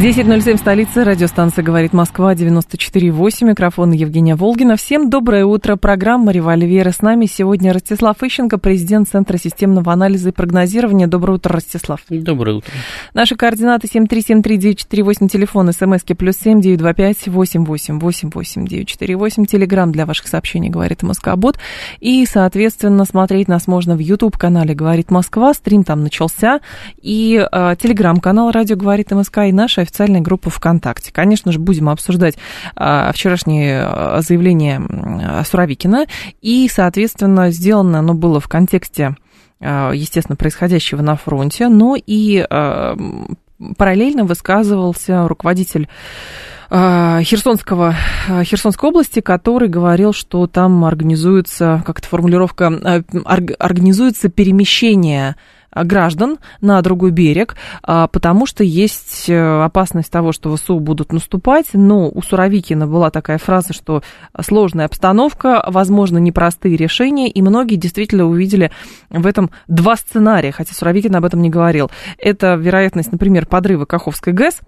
10.07 столица, радиостанция «Говорит Москва», 94.8, микрофон Евгения Волгина. Всем доброе утро, программа «Револьверы». С нами сегодня Ростислав Ищенко, президент Центра системного анализа и прогнозирования. Доброе утро, Ростислав. Доброе утро. Наши координаты 7373948, телефон, смски плюс семь девять два пять восемь восемь восемь восемь девять четыре восемь, телеграмм для ваших сообщений «Говорит Москобот». И, соответственно, смотреть нас можно в YouTube-канале «Говорит Москва», стрим там начался, и э, телеграм-канал «Радио говорит МСК» и наша официальная группа ВКонтакте. Конечно же, будем обсуждать а, вчерашнее а, заявление Суровикина, и, соответственно, сделано оно было в контексте, а, естественно, происходящего на фронте, но и а, параллельно высказывался руководитель Херсонского, Херсонской области, который говорил, что там организуется, как то формулировка, организуется перемещение граждан на другой берег, а, потому что есть э, опасность того, что ВСУ будут наступать. Но у Суровикина была такая фраза, что сложная обстановка, возможно, непростые решения, и многие действительно увидели в этом два сценария, хотя Суровикин об этом не говорил. Это вероятность, например, подрыва Каховской ГЭС,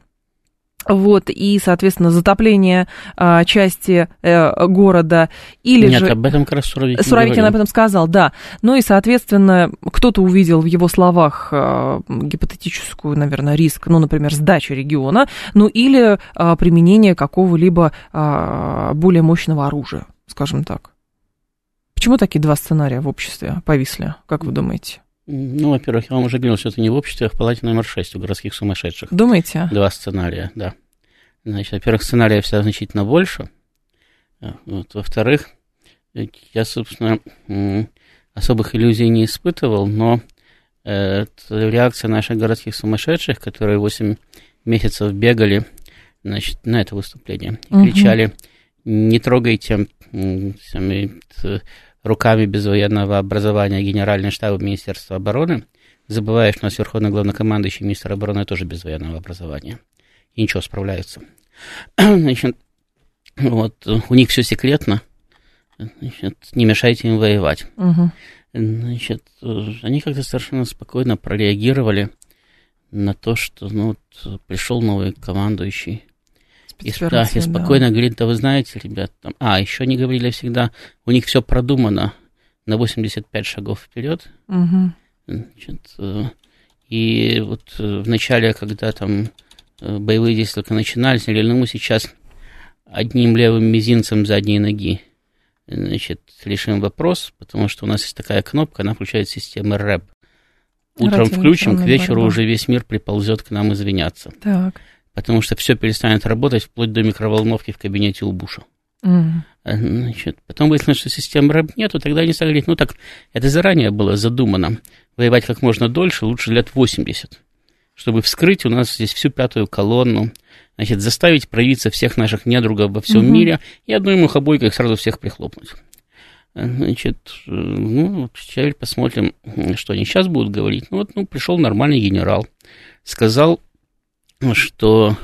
вот, и, соответственно, затопление а, части э, города, или Нет, же... об этом как раз Суровикин Суровикин говорил. об этом сказал, да. Ну и, соответственно, кто-то увидел в его словах а, гипотетическую, наверное, риск, ну, например, сдачи региона, ну или а, применение какого-либо а, более мощного оружия, скажем так. Почему такие два сценария в обществе повисли, как вы думаете? Ну, во-первых, я вам уже говорил, что это не в обществе, а в палате номер 6 у городских сумасшедших. Думаете? Два сценария, да. Значит, во-первых, сценария всегда значительно больше. А, Вот. Во-вторых, я, собственно, особых иллюзий не испытывал, но э, это реакция наших городских сумасшедших, которые 8 месяцев бегали значит, на это выступление и Мгм. кричали «Не трогайте руками без военного образования Генеральный штаб Министерства обороны», забывая, что у нас верховный главнокомандующий министр обороны тоже без военного образования. И ничего, справляются. Значит, вот, у них все секретно. Значит, не мешайте им воевать. Мгм. Значит, они как-то совершенно спокойно прореагировали на то, что ну, вот, пришел новый командующий. И, да, и Спецоперация, да. спокойно говорит, да вы знаете, ребят, там... а, еще они говорили всегда, у них все продумано на 85 шагов вперед. Мгм. Значит, э, и вот э, в начале, когда там э, боевые действия только начинались, ну мы сейчас одним левым мизинцем задней ноги значит, решим вопрос, потому что у нас есть такая кнопка, она включает систему РЭП. Утром включим, к вечеру борьба. уже весь мир приползет к нам извиняться. Так. Потому что все перестанет работать вплоть до микроволновки в кабинете у Буша. Э, Значит, потом выяснилось, что системы РЭП нету, тогда они стали говорить, ну так, это заранее было задумано. Воевать как можно дольше, лучше лет 80. Чтобы вскрыть у нас здесь всю пятую колонну, значит, заставить проявиться всех наших недругов во всем Мгм. мире и одной мухобойкой их сразу всех прихлопнуть. Э, Значит, э, ну, теперь посмотрим, что они сейчас будут говорить. Ну, вот, ну, пришел нормальный генерал, сказал, что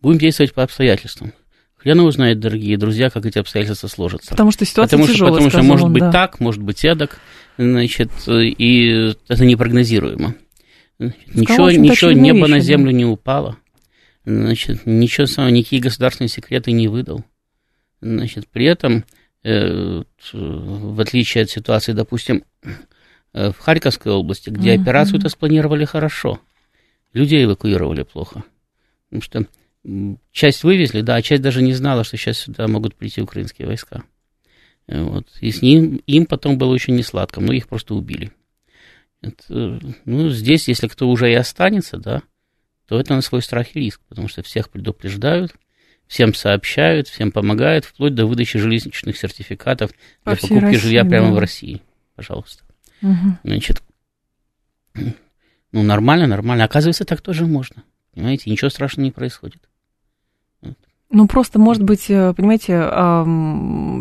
будем действовать по обстоятельствам. Хрен его знает, дорогие друзья, как эти обстоятельства сложатся. Потому что ситуация Потому что, тяжелая, потому что может он, быть да. так, может быть эдак, значит, и это непрогнозируемо. Значит, Ничего, ничего, небо на вещи, да. землю не упало. Значит, ничего самого, никакие государственные секреты не выдал. Значит, при этом, э, в отличие от ситуации, допустим, э, в Харьковской области, где Мгм. операцию-то спланировали хорошо, людей эвакуировали плохо. Потому что часть вывезли, да, а часть даже не знала, что сейчас сюда могут прийти украинские войска. Э, Вот. И с ним, им потом было очень несладко, многих просто убили. Это, ну, здесь, если кто уже и останется, да, то это на свой страх и риск, потому что всех предупреждают, всем сообщают, всем помогают, вплоть до выдачи жилищных сертификатов По для покупки жилья России, прямо да. в России. Пожалуйста. Мгм. Значит, ну, нормально, нормально. Оказывается, так тоже можно. Понимаете, ничего страшного не происходит. Ну, просто, может быть, э, понимаете,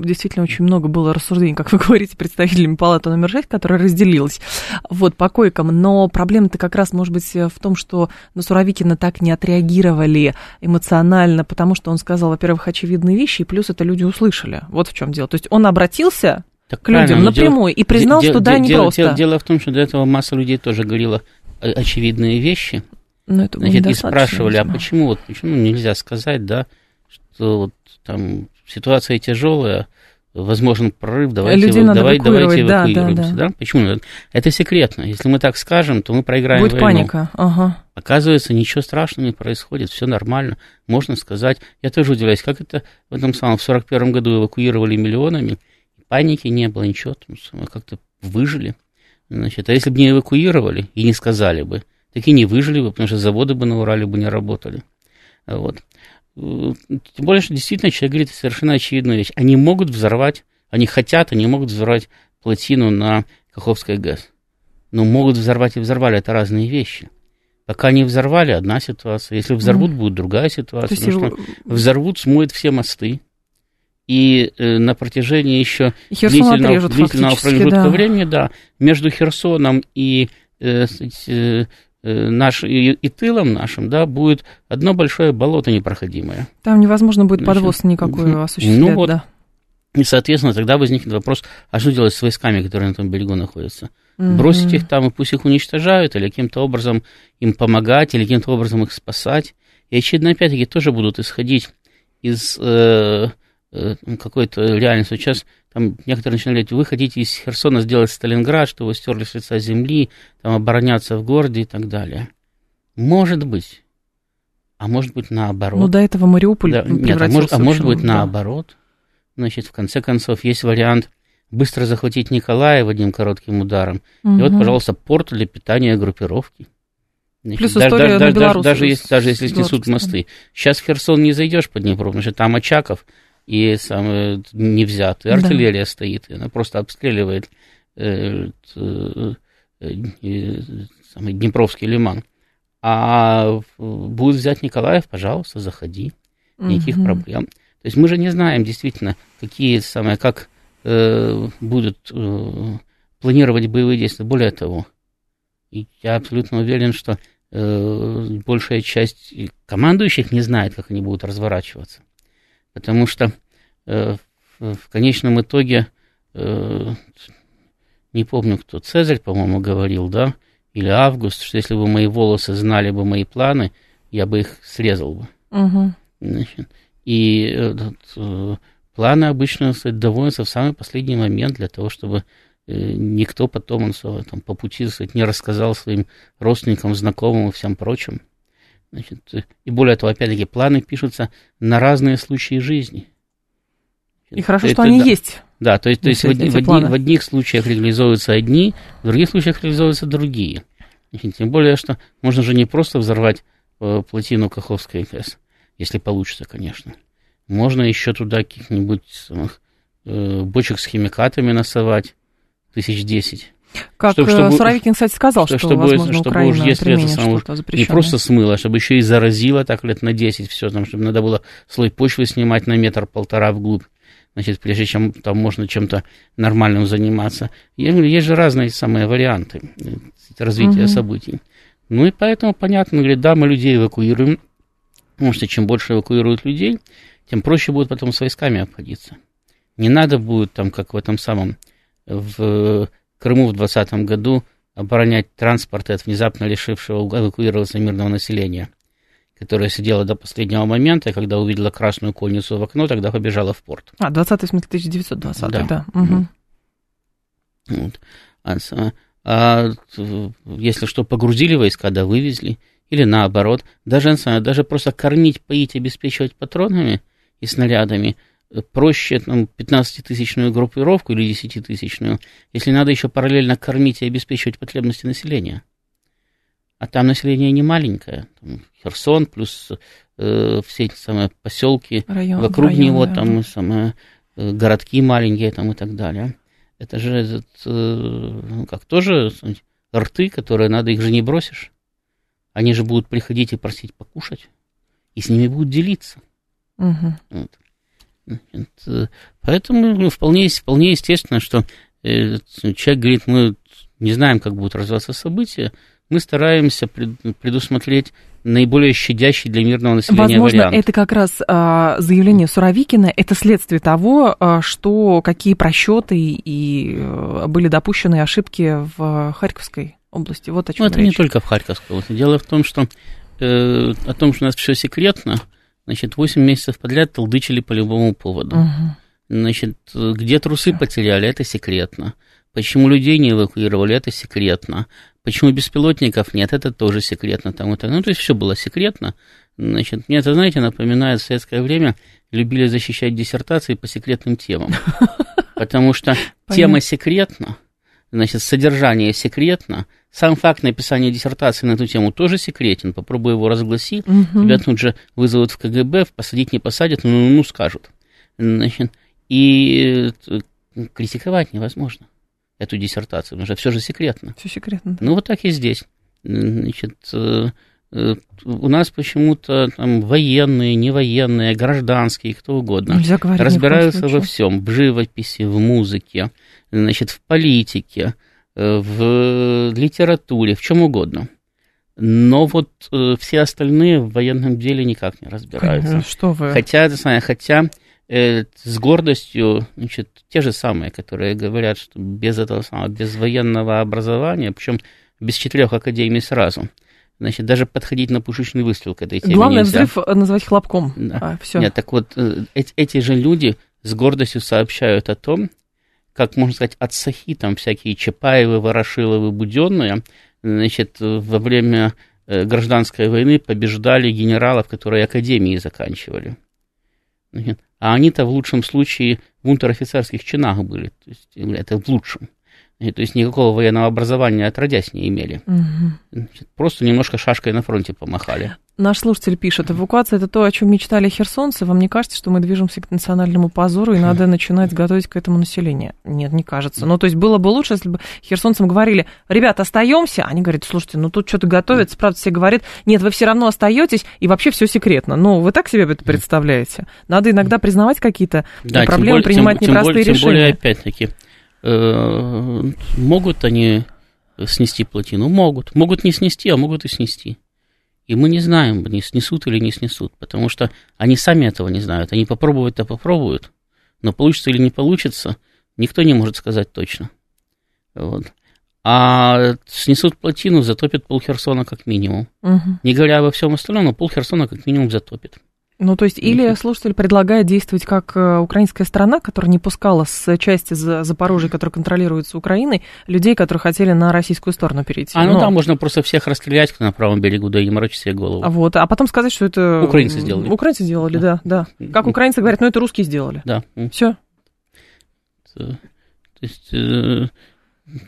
действительно очень много было рассуждений, как вы говорите, представителями палаты номер 6, которая разделилась вот, по койкам. Но проблема-то как раз, может быть, в том, что на Суровикина так не отреагировали эмоционально, потому что он сказал, во-первых, очевидные вещи, и плюс это люди услышали. Вот в чем дело. То есть он обратился так к людям напрямую дело, и признал, де, что де, да, не дело, просто. Дело, дело в том, что до этого масса людей тоже говорила очевидные вещи. Но это Значит, и спрашивали, а почему, вот, почему нельзя сказать, да, что вот там ситуация тяжелая, возможен прорыв, давайте, Людей вы, давай, давайте эвакуируемся. Да, да, да. Почему? Это секретно. Если мы так скажем, то мы проиграем Будет войну. паника. Ага. Оказывается, ничего страшного не происходит, все нормально. Можно сказать. Я тоже удивляюсь, как это в этом самом, в 41 году эвакуировали миллионами, паники не было, ничего, мы как-то выжили. Значит, а если бы не эвакуировали и не сказали бы, так и не выжили бы, потому что заводы бы на Урале бы не работали. Вот. Тем более, что действительно человек говорит совершенно очевидную вещь. Они могут взорвать, они хотят, они могут взорвать плотину на Каховской ГЭС. Но могут взорвать и взорвали, это разные вещи. Пока не взорвали, одна ситуация. Если взорвут, mm. будет другая ситуация. Потому его... что взорвут, смоет все мосты. И э, на протяжении еще длительного, длительного промежутка да. времени, да, между Херсоном и э, Э, наш, и, и тылом нашим, да, будет одно большое болото непроходимое. Там невозможно будет Значит, подвоз никакой осуществлять, ну, вот, да. И, соответственно, тогда возникнет вопрос, а что делать с войсками, которые на том берегу находятся? Угу. Бросить их там и пусть их уничтожают, или каким-то образом им помогать, или каким-то образом их спасать. И, очевидно, опять-таки, тоже будут исходить из э, э, какой-то реальности. Сейчас там некоторые начинали говорить, вы хотите из Херсона сделать Сталинград, что вы стерли с лица земли, там обороняться в городе и так далее. Может быть. А может быть наоборот. Ну, до этого Мариуполь да, нет, а может, а может быть да. наоборот. Значит, в конце концов, есть вариант быстро захватить Николаев одним коротким ударом. Угу. И вот, пожалуйста, порт для питания группировки. Значит, Плюс даже, история даже, на даже, даже, если, даже если снесут мосты. Сейчас в Херсон не зайдешь по Днепру, потому что там Очаков, и сам, не взят, и артиллерия да. стоит, и она просто обстреливает э, э, э, самый Днепровский лиман. А будет взять Николаев, пожалуйста, заходи, никаких угу. проблем. То есть мы же не знаем действительно, какие самые, как э, будут э, планировать боевые действия. Более того, я абсолютно уверен, что э, большая часть командующих не знает, как они будут разворачиваться. Потому что э, в, конечном итоге, э, не помню кто, Цезарь, по-моему, говорил, да, или Август, что если бы мои волосы знали бы мои планы, я бы их срезал бы. Угу. Значит, и э, э, планы обычно доводятся в самый последний момент для того, чтобы э, никто потом он, там, по пути сказать, не рассказал своим родственникам, знакомым и всем прочим. Значит, и более того, опять-таки, планы пишутся на разные случаи жизни. И хорошо, это, что они да, есть. Да, то есть, то есть в, в, одни, в одних случаях реализуются одни, в других случаях реализуются другие. Значит, тем более, что можно же не просто взорвать э, плотину Каховской КС, если получится, конечно. Можно еще туда каких-нибудь самых, э, бочек с химикатами насовать, тысяч десять. Как чтобы, чтобы, Суровикин, кстати, сказал, что, чтобы, возможно, чтобы Украина уж, если это самое, не просто смыло, а чтобы еще и заразило так лет на 10 все, там, чтобы надо было слой почвы снимать на метр-полтора вглубь, значит, прежде чем там можно чем-то нормальным заниматься. Я говорю, есть же разные самые варианты э, развития угу. событий. Ну и поэтому, понятно, говорит, да, мы людей эвакуируем, потому что чем больше эвакуируют людей, тем проще будет потом с войсками обходиться. Не надо будет там, как в этом самом, в Крыму в 2020 году оборонять транспорт от внезапно лишившего эвакуироваться мирного населения, которое сидело до последнего момента, когда увидела красную конницу в окно, тогда побежала в порт. А, 20 в смысле 1920 да. да. Угу. Вот. А, а если что, погрузили войска, да, вывезли, или наоборот, даже, даже просто кормить, поить, обеспечивать патронами и снарядами – проще там, 15-тысячную группировку или 10-тысячную, если надо еще параллельно кормить и обеспечивать потребности населения. А там население не маленькое. Там Херсон плюс э, все эти самые поселки Район, вокруг район, него, да. там самые, э, городки маленькие там, и так далее. Это же этот, э, ну, как тоже рты, которые надо, их же не бросишь. Они же будут приходить и просить покушать, и с ними будут делиться. Угу. Вот. Значит, поэтому ну, вполне, вполне естественно, что э, человек говорит, мы не знаем, как будут развиваться события, мы стараемся предусмотреть наиболее щадящий для мирного населения Возможно, вариант. это как раз а, заявление Суровикина, это следствие того, а, что какие просчеты и а, были допущены ошибки в Харьковской области. Вот о чем ну, это речь. не только в Харьковской области. Дело в том, что э, о том, что у нас все секретно, значит, 8 месяцев подряд толдычили по любому поводу. Угу. Значит, где трусы потеряли, это секретно. Почему людей не эвакуировали, это секретно. Почему беспилотников нет, это тоже секретно. Там, и так. Ну, то есть все было секретно. Значит, мне это, знаете, напоминает в советское время любили защищать диссертации по секретным темам. Потому что тема секретна, значит, содержание секретно, сам факт написания диссертации на эту тему тоже секретен. Попробуй его разгласи, угу. тебя тут же вызовут в КГБ, посадить не посадят, ну, ну, ну скажут. Значит, и э, критиковать невозможно эту диссертацию, потому что все же секретно. Все секретно. Ну, вот так и здесь. Значит, э, э, у нас почему-то там военные, невоенные, гражданские, кто угодно Нельзя разбираются во всем, в живописи, в музыке, значит, в политике, в литературе, в чем угодно. Но вот все остальные в военном деле никак не разбираются. Что вы? Хотя, хотя э, с гордостью, значит, те же самые, которые говорят, что без этого самого, без военного образования, причем без четырех академий сразу, значит, даже подходить на пушечный выстрел к этой теме Главное нельзя. взрыв назвать хлопком. Да. А, все. Нет, так вот, э, эти же люди с гордостью сообщают о том, как, можно сказать, от сахи, там всякие Чапаевы, Ворошиловы, Буденные, значит, во время э, гражданской войны побеждали генералов, которые академии заканчивали. А они-то в лучшем случае в унтер-офицерских чинах были. То есть это в лучшем. То есть никакого военного образования отродясь не имели. Угу. Просто немножко шашкой на фронте помахали. Наш слушатель пишет, эвакуация – это то, о чем мечтали херсонцы. Вам не кажется, что мы движемся к национальному позору, и надо начинать готовить к этому население? Нет, не кажется. Ну, то есть было бы лучше, если бы херсонцам говорили, ребят, остаемся. Они говорят, слушайте, ну тут что-то готовится. Правда, все говорят, нет, вы все равно остаетесь, и вообще все секретно. Ну, вы так себе это представляете? Надо иногда признавать какие-то да, проблемы, более, принимать тем, непростые тем более, решения. Тем более, опять-таки, могут они снести плотину? Могут. Могут не снести, а могут и снести. И мы не знаем, не снесут или не снесут, потому что они сами этого не знают. Они попробуют-то попробуют, но получится или не получится, никто не может сказать точно. Вот. А снесут плотину, затопит пол Херсона как минимум. Угу. Не говоря обо всем остальном, но пол Херсона как минимум затопит. Ну, то есть, или слушатель предлагает действовать как э, украинская страна, которая не пускала с части Запорожья, которая контролируется Украиной, людей, которые хотели на российскую сторону перейти. А, ну, Но... там можно просто всех расстрелять, кто на правом берегу, да и морочить себе голову. А вот, а потом сказать, что это... Украинцы сделали. Украинцы сделали, да, да. да. Как украинцы говорят, ну, это русские сделали. Да. Все. То есть...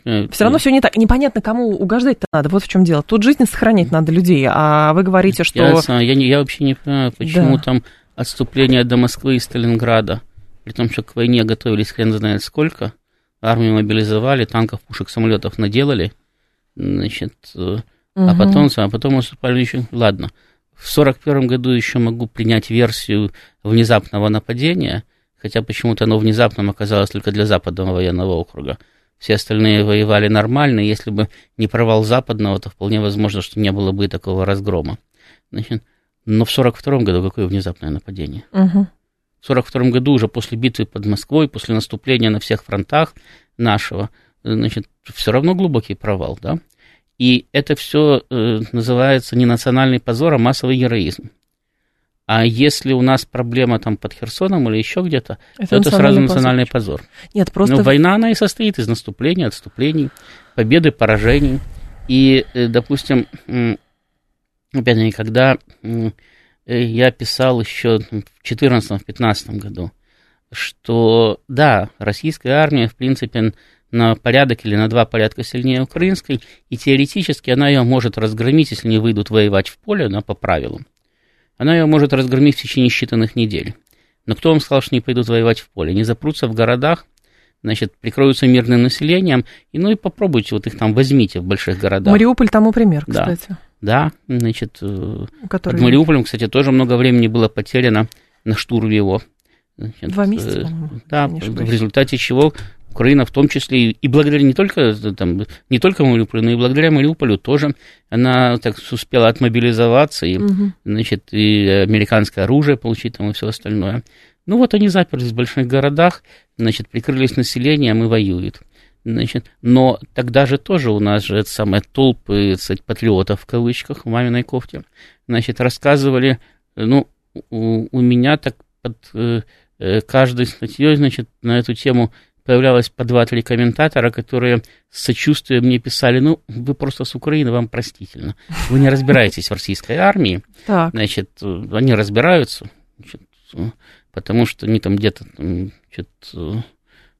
Э, все равно все не так. Непонятно, кому угождать-то надо. Вот в чем дело. Тут жизнь сохранить надо людей, а вы говорите, что... Я, я, я вообще не понимаю, почему да. там отступление до Москвы и Сталинграда, при том, что к войне готовились хрен знает сколько, армию мобилизовали, танков, пушек, самолетов наделали, значит, угу. а потом, а потом наступали еще... Ладно, в сорок первом году еще могу принять версию внезапного нападения, хотя почему-то оно внезапным оказалось только для Западного военного округа. Все остальные воевали нормально, если бы не провал Западного, то вполне возможно, что не было бы и такого разгрома. Значит, но в 1942 году какое внезапное нападение? Угу. В 1942 году, уже после битвы под Москвой, после наступления на всех фронтах нашего, значит, все равно глубокий провал, да? И это все э, называется не национальный позор, а массовый героизм. А если у нас проблема там под Херсоном или еще где-то, это то это сразу национальный позор. позор. Нет, просто... Но война, она и состоит из наступлений, отступлений, победы, поражений. И, допустим, опять-таки, когда я писал еще в 2014-2015 году, что да, российская армия, в принципе, на порядок или на два порядка сильнее украинской, и теоретически она ее может разгромить, если не выйдут воевать в поле, но по правилам она ее может разгромить в течение считанных недель. Но кто вам сказал, что не пойдут воевать в поле? Не запрутся в городах, значит, прикроются мирным населением, и ну и попробуйте, вот их там возьмите в больших городах. Мариуполь тому пример, кстати. Да, да значит, Который... под Мариуполем, кстати, тоже много времени было потеряно на штурм его. Значит, Два месяца, Да, в результате чего Украина в том числе и благодаря не только, там, не только Мариуполю, но и благодаря Мариуполю тоже она так успела отмобилизоваться и, угу. значит, и американское оружие получить там и все остальное. Ну вот они заперлись в больших городах, значит, прикрылись населением и воюют. Значит, но тогда же тоже у нас же это самое толпы кстати, патриотов в кавычках в маминой кофте, значит, рассказывали, ну, у, у меня так под э, э каждой статьей, значит, на эту тему появлялось по два-три комментатора, которые с сочувствием мне писали, ну, вы просто с Украины, вам простительно. Вы не разбираетесь в российской армии. Так. Значит, они разбираются, значит, потому что они там где-то значит,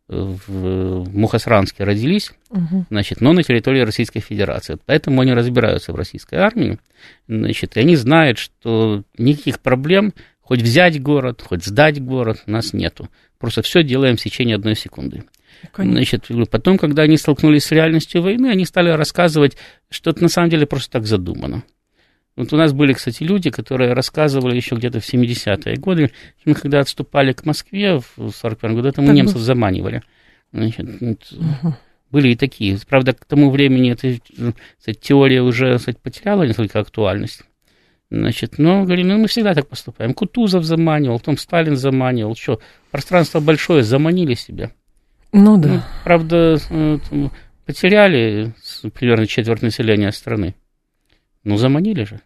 в Мухасранске родились, угу. значит, но на территории Российской Федерации. Поэтому они разбираются в российской армии, значит, и они знают, что никаких проблем хоть взять город, хоть сдать город нас нету. Просто все делаем в течение одной секунды. Конечно. Значит, потом, когда они столкнулись с реальностью войны, они стали рассказывать, что это на самом деле просто так задумано. Вот у нас были, кстати, люди, которые рассказывали еще где-то в 70-е годы, мы когда отступали к Москве в 41 году, это мы так немцев был. заманивали. Значит, угу. Были и такие. Правда, к тому времени эта, эта теория уже кстати, потеряла несколько актуальность. Значит, но говорим, ну, мы всегда так поступаем. Кутузов заманивал, потом Сталин заманивал. Что, пространство большое, заманили себя. Ну да. Ну, правда, э, потеряли примерно четверть населения страны. Ну, заманили же.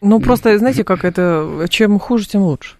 Ну, просто, знаете, как это, чем хуже, тем лучше.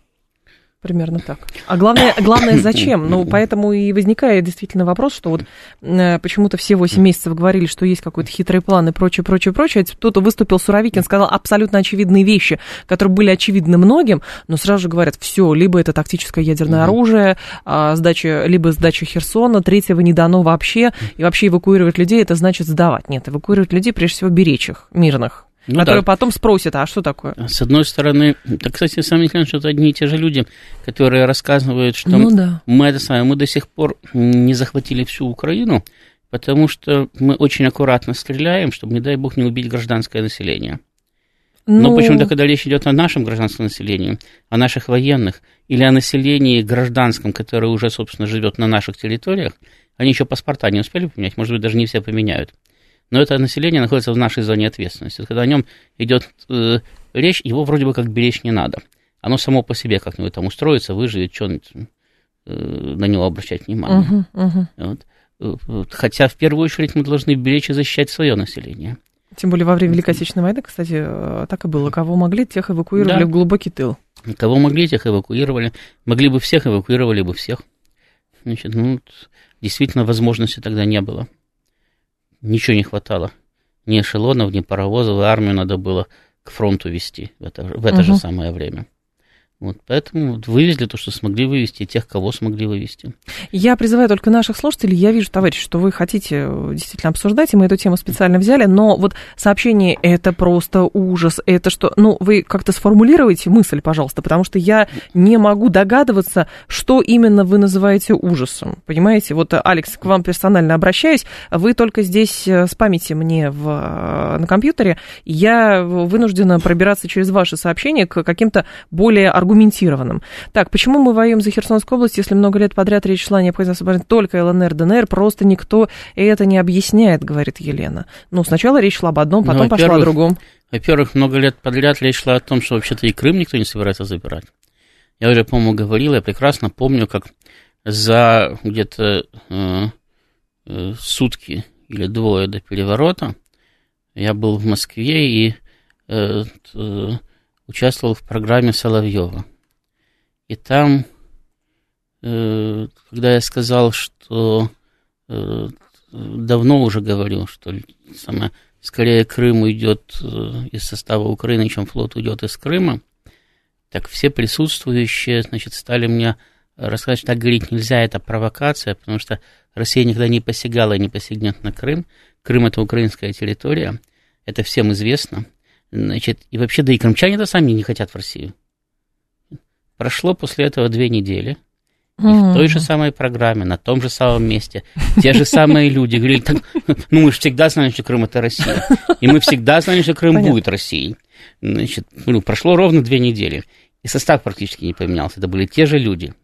Примерно так. А главное, главное зачем? Ну, поэтому и возникает действительно вопрос, что вот э, почему-то все 8 месяцев говорили, что есть какой-то хитрый план и прочее, прочее, прочее. Кто-то выступил, Суровикин, сказал абсолютно очевидные вещи, которые были очевидны многим, но сразу же говорят, все, либо это тактическое ядерное угу. оружие, а, сдача, либо сдача Херсона, третьего не дано вообще, и вообще эвакуировать людей, это значит сдавать. Нет, эвакуировать людей, прежде всего, беречь их, мирных ну, которые да. потом спросят, а что такое? С одной стороны, так, кстати, самое интересное, что это одни и те же люди, которые рассказывают, что ну, да. мы это самое, мы до сих пор не захватили всю Украину, потому что мы очень аккуратно стреляем, чтобы, не дай бог, не убить гражданское население. Ну... Но почему-то, когда речь идет о нашем гражданском населении, о наших военных или о населении гражданском, которое уже, собственно, живет на наших территориях, они еще паспорта не успели поменять, может быть, даже не все поменяют но это население находится в нашей зоне ответственности. Когда о нем идет э, речь, его вроде бы как беречь не надо. Оно само по себе как-нибудь там устроится, выживет, что-нибудь э, на него обращать внимание. Uh-huh, uh-huh. Вот. Хотя в первую очередь мы должны беречь и защищать свое население. Тем более во время Великой Отечественной войны, кстати, э, так и было. Кого могли, тех эвакуировали да. в глубокий тыл. Кого могли, тех эвакуировали. Могли бы всех, эвакуировали бы всех. Значит, ну, действительно, возможности тогда не было ничего не хватало. Ни эшелонов, ни паровозов, и армию надо было к фронту вести в это, в это угу. же самое время. Вот, поэтому вывезли то, что смогли вывести, тех, кого смогли вывести. Я призываю только наших слушателей. Я вижу, товарищи, что вы хотите э, действительно обсуждать, и мы эту тему специально взяли, но вот сообщение это просто ужас, это что... Ну, вы как-то сформулируете мысль, пожалуйста, потому что я не могу догадываться, что именно вы называете ужасом. Понимаете, вот, Алекс, к вам персонально обращаюсь, вы только здесь э, спамите мне в, э, на компьютере, я вынуждена пробираться через ваши сообщения к каким-то более аргументированным аргументированным. Так, почему мы воюем за Херсонскую область, если много лет подряд речь шла необходимо освободить только ЛНР, ДНР, просто никто это не объясняет, говорит Елена. Ну, сначала речь шла об одном, потом ну, пошла о другом. Во-первых, много лет подряд речь шла о том, что вообще-то и Крым никто не собирается забирать. Я уже, по-моему, говорил, я прекрасно помню, как за где-то э, э, сутки или двое до переворота я был в Москве и э, э, участвовал в программе Соловьева. И там, э, когда я сказал, что э, давно уже говорил, что самое, скорее Крым уйдет э, из состава Украины, чем флот уйдет из Крыма, так все присутствующие, значит, стали мне рассказать, что так говорить нельзя, это провокация, потому что Россия никогда не посягала и не посягнет на Крым. Крым – это украинская территория, это всем известно – Значит, и вообще, да и крымчане-то сами не хотят в Россию. Прошло после этого две недели, и в той же самой программе, на том же самом месте, те же самые люди говорили, ну мы же всегда знали, что Крым это Россия. И мы всегда знали, что Крым будет Россией. Значит, ну, прошло ровно две недели. И состав практически не поменялся, это были те же люди.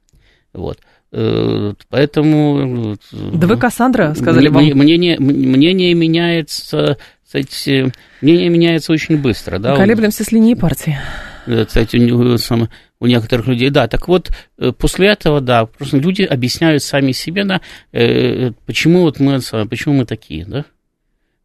Вот. Э, поэтому... Да вы Кассандра, сказали мне, вам. Мнение, мнение меняется, кстати, мнение меняется очень быстро. Да? Колеблемся с линии партии. Э, кстати, у, у некоторых людей, да. Так вот, э, после этого, да, просто люди объясняют сами себе, да, почему вот мы, почему мы такие, да.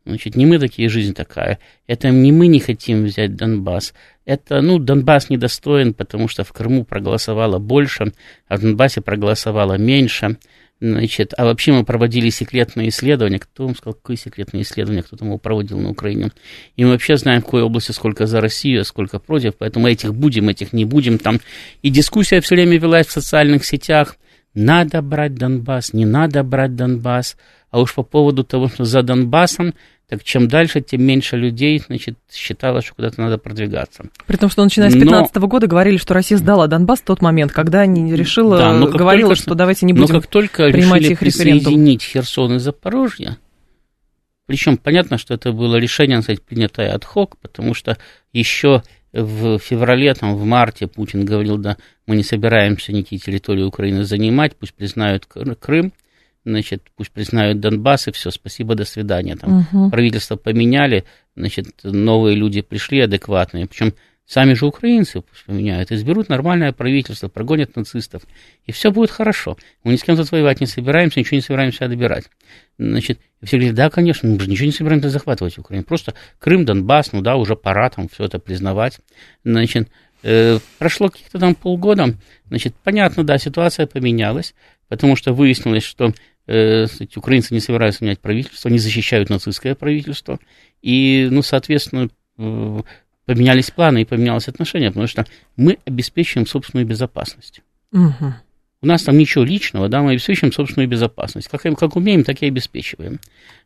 Значит, не мы такие, жизнь такая. Это не мы не хотим взять Донбасс. Это, ну, Донбасс недостоин, потому что в Крыму проголосовало больше, а в Донбассе проголосовало меньше. Значит, а вообще мы проводили секретные исследования. Кто вам сказал, какое секретное исследование, кто там его проводил на Украине? И мы вообще знаем, в какой области сколько за Россию, а сколько против, поэтому этих будем, этих не будем там. И дискуссия все время велась в социальных сетях. Надо брать Донбасс, не надо брать Донбасс. А уж по поводу того, что за Донбассом, так чем дальше, тем меньше людей, значит, считало, что куда-то надо продвигаться. При том, что начиная с 2015 -го года говорили, что Россия сдала Донбасс в тот момент, когда не решила, да, говорила, только, что давайте не будем Но как только принимать решили их референдум. присоединить Херсон и Запорожье, причем понятно, что это было решение, сказать, принятое от хок, потому что еще в феврале, там, в марте Путин говорил, да, мы не собираемся никакие территории Украины занимать, пусть признают Крым, значит, пусть признают Донбасс, и все, спасибо, до свидания. Там угу. правительство поменяли, значит, новые люди пришли адекватные, причем сами же украинцы поменяют, изберут нормальное правительство, прогонят нацистов, и все будет хорошо. Мы ни с кем тут не собираемся, ничего не собираемся отбирать. Значит, все говорят, да, конечно, мы же ничего не собираемся захватывать Украину, просто Крым, Донбасс, ну да, уже пора там все это признавать. Значит, э, прошло каких-то там полгода, значит, понятно, да, ситуация поменялась, потому что выяснилось, что э, украинцы не собираются менять правительство, они защищают нацистское правительство, и, ну, соответственно, э, поменялись планы и поменялось отношение, потому что мы обеспечиваем собственную безопасность. Угу. У нас там ничего личного, да, мы обеспечиваем собственную безопасность. Как, как умеем, так и обеспечиваем.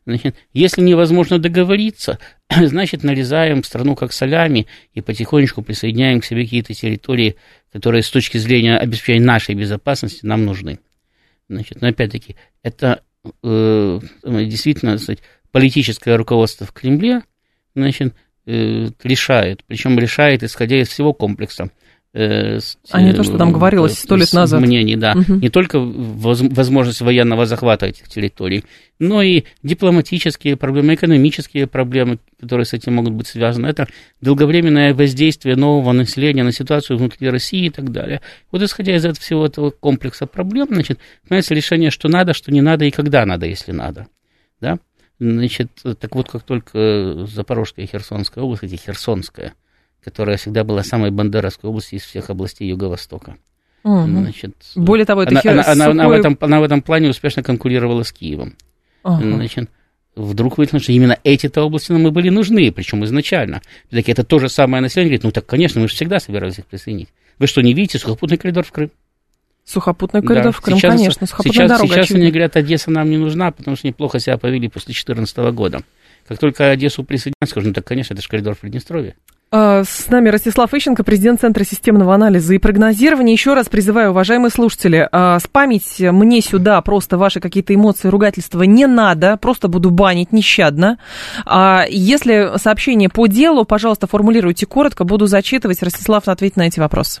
Значит, если невозможно договориться, значит, нарезаем страну как солями и потихонечку присоединяем к себе какие-то территории, которые с точки зрения обеспечения нашей безопасности нам нужны. Значит, но опять-таки, это э, действительно сказать, политическое руководство в Кремле значит, э, решает, причем решает, исходя из всего комплекса Э, а не то, что там говорилось сто лет назад. Мнений, да. Угу. Не только возможность военного захвата этих территорий, но и дипломатические проблемы, экономические проблемы, которые с этим могут быть связаны. Это долговременное воздействие нового населения на ситуацию внутри России и так далее. Вот исходя из этого всего этого комплекса проблем, значит, понимаете, решение, что надо, что не надо и когда надо, если надо. Да? Значит, так вот, как только Запорожская и Херсонская область, эти Херсонская – которая всегда была самой бандеровской областью из всех областей Юго-Востока. Угу. Значит, Более того, это она, хер... она, она, она, в этом, она в этом плане успешно конкурировала с Киевом. Ага. Значит, вдруг выяснилось, что именно эти-то области нам и были нужны, причем изначально. Так это то же самое население говорит, ну так, конечно, мы же всегда собирались их присоединить. Вы что, не видите сухопутный коридор в Крым? Сухопутный коридор да. в Крым, сейчас, конечно, сухопутная сейчас, дорога. Сейчас очевидно. они говорят, Одесса нам не нужна, потому что неплохо себя повели после 2014 года. Как только Одессу присоединят, скажут, ну так, конечно, это же коридор в Приднестровье. А, с нами Ростислав Ищенко, президент Центра системного анализа и прогнозирования. Еще раз призываю, уважаемые слушатели, а, спамить мне сюда просто ваши какие-то эмоции, ругательства не надо, просто буду банить нещадно. А, если сообщение по делу, пожалуйста, формулируйте коротко, буду зачитывать. Ростислав ответит на эти вопросы.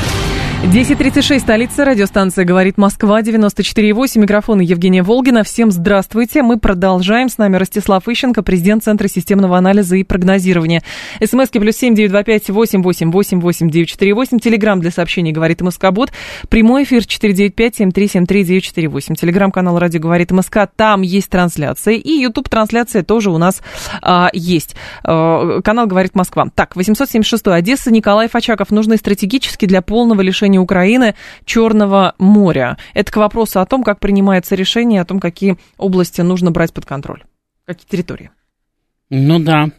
10.36, столица, радиостанция «Говорит Москва», 94.8, микрофон Евгения Волгина. Всем здравствуйте. Мы продолжаем. С нами Ростислав Ищенко, президент Центра системного анализа и прогнозирования. СМСки плюс семь девять два пять восемь восемь восемь восемь девять четыре восемь. Телеграмм для сообщений «Говорит Москобот». Прямой эфир четыре девять пять семь три семь три девять четыре восемь. Телеграмм-канал «Радио говорит МСК». Там есть трансляция. И YouTube-трансляция тоже у нас а, есть. А, канал «Говорит Москва». Так, 876 Одесса, Николай Фачаков. Нужны стратегически для полного лишения отношении Украины Черного моря. Это к вопросу о том, как принимается решение, о том, какие области нужно брать под контроль, какие территории. Ну да.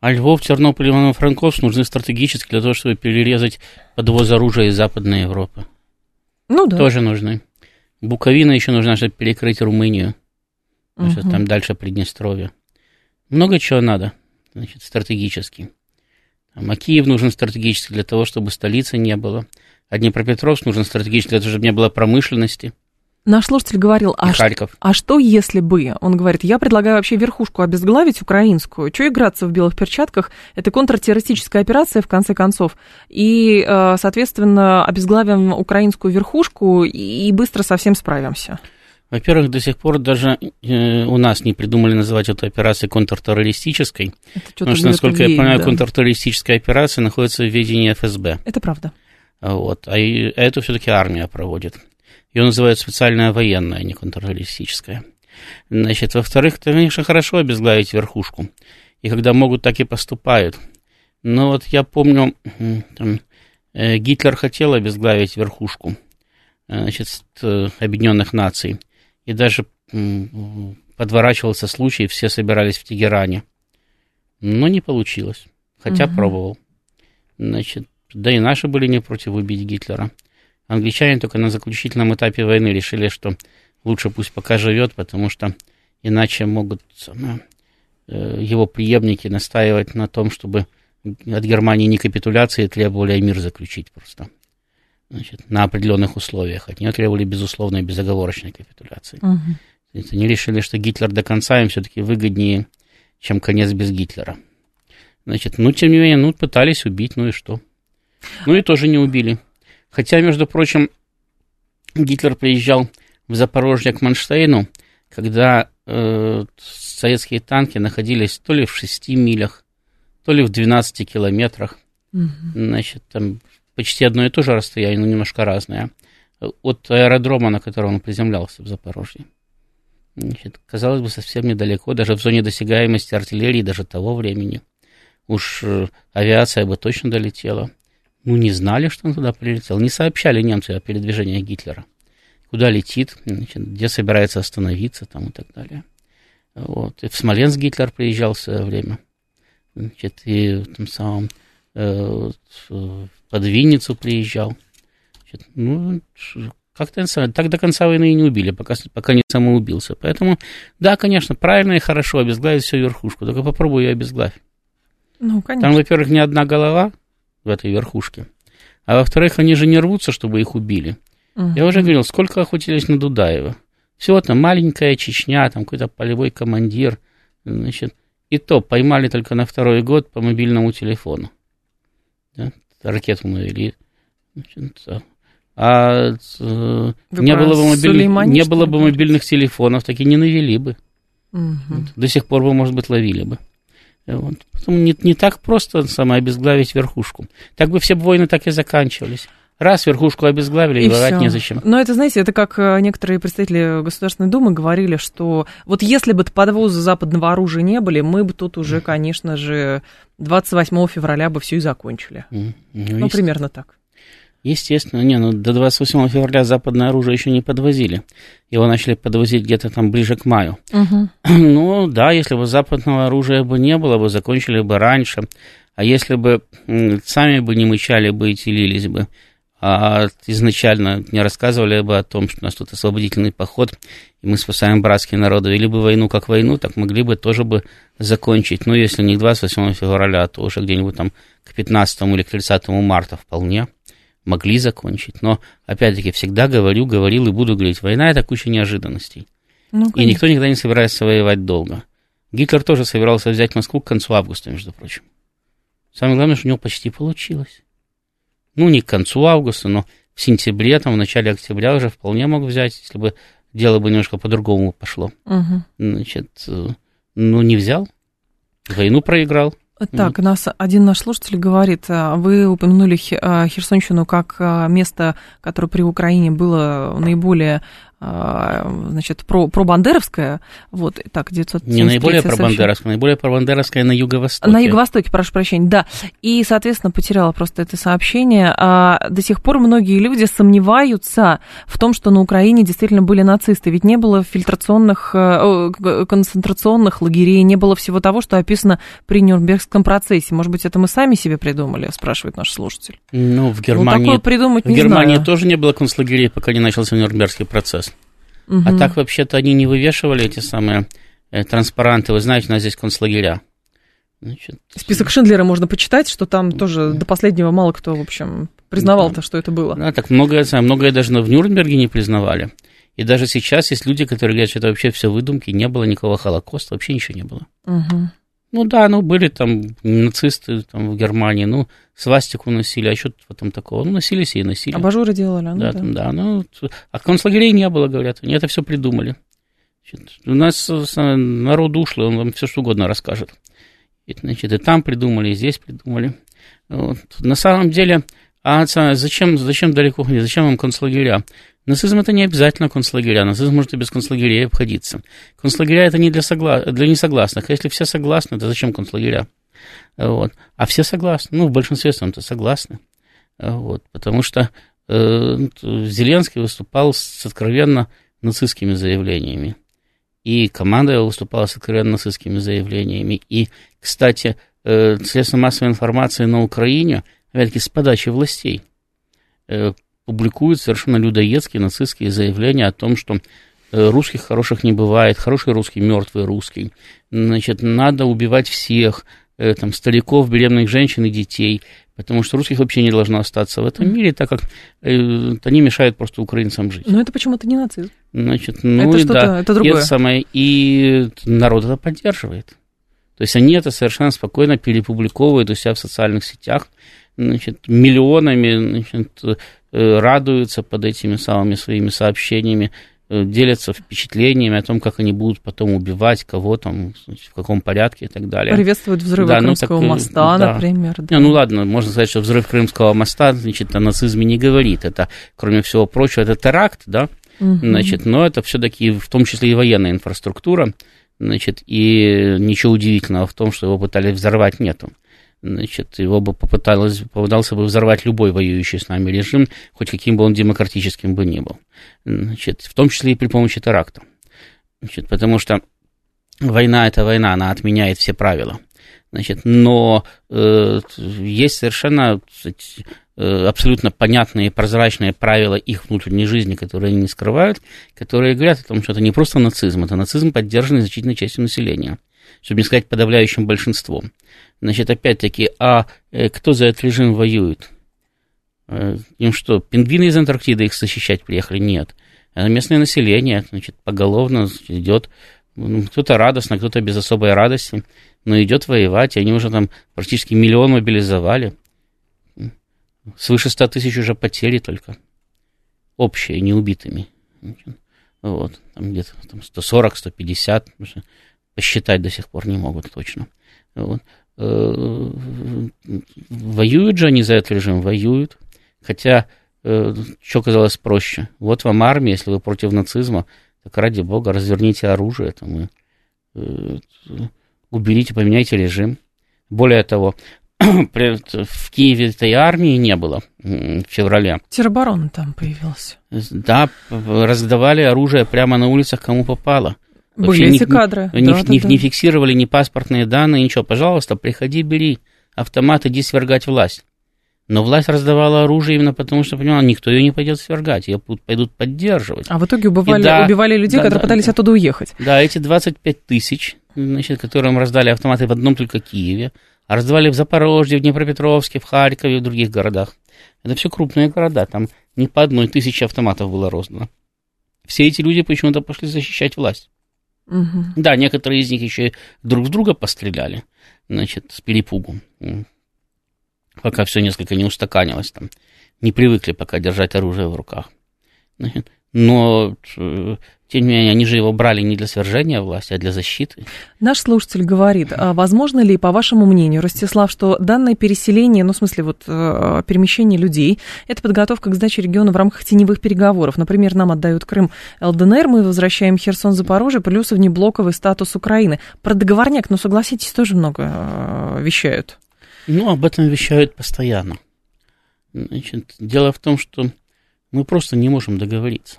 А Львов, Тернополь, Ивано-Франковск нужны стратегически для того, чтобы перерезать подвоз оружия из Западной Европы. Ну да. Тоже нужны. Буковина еще нужна, чтобы перекрыть Румынию. Угу. что там дальше Приднестровье. Много чего надо. значит, стратегический. Там, а Киев нужен стратегически для того, чтобы столицы не было. А Днепропетровск нужен стратегически того, чтобы не было промышленности. Наш слушатель говорил, а, ш- а что если бы? Он говорит, я предлагаю вообще верхушку обезглавить украинскую. Что играться в белых перчатках? Это контртеррористическая операция, в конце концов. И, э, соответственно, обезглавим украинскую верхушку и быстро совсем справимся. Во-первых, до сих пор даже э, у нас не придумали называть эту операцию контртеррористической. Потому что, насколько я понимаю, да. контртеррористическая операция находится в ведении ФСБ. Это правда. Вот. А, и, это все-таки армия проводит. Ее называют специальная военная, а не контртеррористическая. Значит, во-вторых, это, конечно, хорошо обезглавить верхушку. И когда могут, так и поступают. Но вот я помню, там, э, Гитлер хотел обезглавить верхушку э, значит, Объединенных Наций. И даже подворачивался случай, все собирались в Тегеране. Но не получилось, хотя угу. пробовал. Значит, да и наши были не против убить Гитлера. Англичане только на заключительном этапе войны решили, что лучше пусть пока живет, потому что иначе могут э, его преемники настаивать на том, чтобы от Германии не капитуляции требовали, а мир заключить просто. Значит, на определенных условиях. От нее требовали безусловной безоговорочной капитуляции. Угу. Они решили, что Гитлер до конца им все-таки выгоднее, чем конец без Гитлера. Значит, ну, тем не менее, ну, пытались убить, ну и что? Ну и тоже не убили. Хотя, между прочим, Гитлер приезжал в Запорожье к Манштейну, когда э, советские танки находились то ли в 6 милях, то ли в 12 километрах. Угу. Значит, там почти одно и то же расстояние, но немножко разное. От аэродрома, на котором он приземлялся в Запорожье. Значит, казалось бы, совсем недалеко, даже в зоне досягаемости артиллерии даже того времени. Уж э, авиация бы точно долетела. Ну, не знали, что он туда прилетел. Не сообщали немцы о передвижении Гитлера. Куда летит, значит, где собирается остановиться там и так далее. Вот. И в Смоленск Гитлер приезжал в свое время. Значит, и в том самом э, под Винницу приезжал. Значит, ну, как-то так до конца войны и не убили, пока, пока не самоубился. Поэтому, да, конечно, правильно и хорошо обезглавить всю верхушку. Только попробуй ее обезглавить. Ну, конечно. Там, во-первых, не одна голова, в этой верхушке. А во-вторых, они же не рвутся, чтобы их убили. Угу. Я уже говорил, сколько охотились на Дудаева. Всего там маленькая Чечня, там какой-то полевой командир. Значит, и то поймали только на второй год по мобильному телефону. Да? Ракету навели. Значит, а э, не, было бы, мобиль... не было бы мобильных телефонов, так и не навели бы. Угу. До сих пор бы, может быть, ловили бы. Вот. Поэтому не, не так просто самое обезглавить верхушку. Так бы все войны так и заканчивались. Раз верхушку обезглавили, и воевать незачем. Но это, знаете, это как э, некоторые представители Государственной Думы говорили, что вот если бы подвозы западного оружия не были, мы бы тут уже, конечно же, 28 февраля бы все и закончили. Ну, ну примерно так. Естественно, не, ну до 28 февраля западное оружие еще не подвозили. Его начали подвозить где-то там ближе к маю. Угу. Ну да, если бы западного оружия бы не было, бы закончили бы раньше. А если бы сами бы не мычали бы и телились бы, а изначально не рассказывали бы о том, что у нас тут освободительный поход, и мы спасаем братские народы, вели бы войну как войну, так могли бы тоже бы закончить. Ну, если не к 28 февраля, то уже где-нибудь там к 15 или к 30 марта вполне могли закончить. Но, опять-таки, всегда говорю, говорил и буду говорить, война – это куча неожиданностей. Ну, и никто никогда не собирается воевать долго. Гитлер тоже собирался взять Москву к концу августа, между прочим. Самое главное, что у него почти получилось. Ну, не к концу августа, но в сентябре, там, в начале октября уже вполне мог взять, если бы дело бы немножко по-другому пошло. Угу. Значит, э, ну, не взял, войну проиграл. Так, нас один наш слушатель говорит, а, вы упомянули а, Херсонщину как а, место, которое при Украине было наиболее значит, про, про Бандеровская, вот, так, 900 Не наиболее про Бандеровская, наиболее про Бандеровская на юго-востоке. На юго-востоке, прошу прощения, да. И, соответственно, потеряла просто это сообщение. А до сих пор многие люди сомневаются в том, что на Украине действительно были нацисты, ведь не было фильтрационных, э, концентрационных лагерей, не было всего того, что описано при Нюрнбергском процессе. Может быть, это мы сами себе придумали, спрашивает наш слушатель. Ну, в Германии, ну, такое придумать в не Германии знаю. тоже не было концлагерей, пока не начался Нюрнбергский процесс. Угу. А так вообще-то они не вывешивали эти самые э, транспаранты. Вы знаете, у нас здесь концлагеря. Значит, Список Шиндлера можно почитать, что там тоже до последнего мало кто, в общем, признавал-то, да. что это было. Да, так многое, многое даже в Нюрнберге не признавали. И даже сейчас есть люди, которые говорят, что это вообще все выдумки, не было никакого Холокоста, вообще ничего не было. Угу. Ну да, ну были там нацисты там, в Германии, ну, свастику носили, а что этом такого? Ну, носились и носили. Абажуры делали, ну да. Да, там, да, ну, а концлагерей не было, говорят, они это все придумали. Значит, у нас народ ушлый, он вам все что угодно расскажет. Значит, и там придумали, и здесь придумали. Вот. На самом деле, а зачем, зачем далеко ходить, зачем вам концлагеря? Нацизм это не обязательно концлагеря, нацизм может и без концлагерей обходиться. Концлагеря это не для, согла... для несогласных, если все согласны, то зачем концлагеря? Вот. А все согласны, ну, в большинстве своем-то согласны. Вот. Потому что э, Зеленский выступал с откровенно нацистскими заявлениями. И команда его выступала с откровенно нацистскими заявлениями. И, кстати, э, средства массовой информации на Украине, опять-таки, с подачи властей, э, публикуют совершенно людоедские нацистские заявления о том, что э, русских хороших не бывает, хороший русский, мертвый русский. Значит, надо убивать всех, э, там, стариков, беременных женщин и детей, потому что русских вообще не должно остаться в этом мире, так как э, они мешают просто украинцам жить. Но это почему-то не нацизм. Значит, ну это и да, это другое. Это самое, и народ это поддерживает. То есть они это совершенно спокойно перепубликовывают у себя в социальных сетях, значит, миллионами значит, радуются под этими самыми своими сообщениями, э, делятся впечатлениями о том, как они будут потом убивать кого там, в каком порядке и так далее. Приветствуют взрывы да, Крымского ну, так, моста, да. например. Да. Не, ну ладно, можно сказать, что взрыв Крымского моста, значит, о нацизме не говорит. Это, кроме всего прочего, это теракт, да, угу. значит, но это все-таки в том числе и военная инфраструктура, значит, и ничего удивительного в том, что его пытались взорвать, нету значит, его бы попыталось, попытался бы взорвать любой воюющий с нами режим, хоть каким бы он демократическим бы ни был. Значит, в том числе и при помощи теракта. Значит, потому что война – это война, она отменяет все правила. Значит, но э, есть совершенно э, абсолютно понятные прозрачные правила их внутренней жизни, которые они не скрывают, которые говорят о том, что это не просто нацизм, это нацизм, поддержанный значительной частью населения чтобы не сказать подавляющим большинством. Значит, опять-таки, а э, кто за этот режим воюет? Э, им что, пингвины из Антарктиды их защищать приехали? Нет. А местное население, значит, поголовно идет, ну, кто-то радостно, кто-то без особой радости, но идет воевать, и они уже там практически миллион мобилизовали. Свыше 100 тысяч уже потери только. Общие, не убитыми. Вот, там где-то там 140, 150, посчитать до сих пор не могут точно. Вот. Э, воюют же они за этот режим, воюют. Хотя, э, что казалось проще. Вот вам армия, если вы против нацизма, так ради бога, разверните оружие, там, и, э, уберите, поменяйте режим. Более того, в Киеве этой армии не было в феврале. Тероборона там появился. Да, раздавали оружие прямо на улицах, кому попало. Были эти кадры. Не, да, не, да, не фиксировали ни паспортные данные, ничего. Пожалуйста, приходи, бери автомат, иди свергать власть. Но власть раздавала оружие именно потому, что понимала, никто ее не пойдет свергать, ее пойдут поддерживать. А в итоге убивали, да, убивали людей, да, которые да, пытались да, оттуда уехать. Да, эти 25 тысяч, значит, которым раздали автоматы в одном только Киеве, а раздавали в Запорожье, в Днепропетровске, в Харькове, в других городах. Это все крупные города, там не по одной тысяче автоматов было роздано. Все эти люди почему-то пошли защищать власть. Угу. Да, некоторые из них еще друг с друга постреляли, значит, с перепугу. Пока все несколько не устаканилось там. Не привыкли пока держать оружие в руках. Но э, тем не менее, они же его брали не для свержения власти, а для защиты. Наш слушатель говорит, а возможно ли, по вашему мнению, Ростислав, что данное переселение, ну, в смысле, вот э, перемещение людей, это подготовка к сдаче региона в рамках теневых переговоров? Например, нам отдают Крым ЛДНР, мы возвращаем Херсон, Запорожье, плюс внеблоковый статус Украины. Про договорняк, ну, согласитесь, тоже много э, вещают. Ну, об этом вещают постоянно. Значит, дело в том, что мы просто не можем договориться.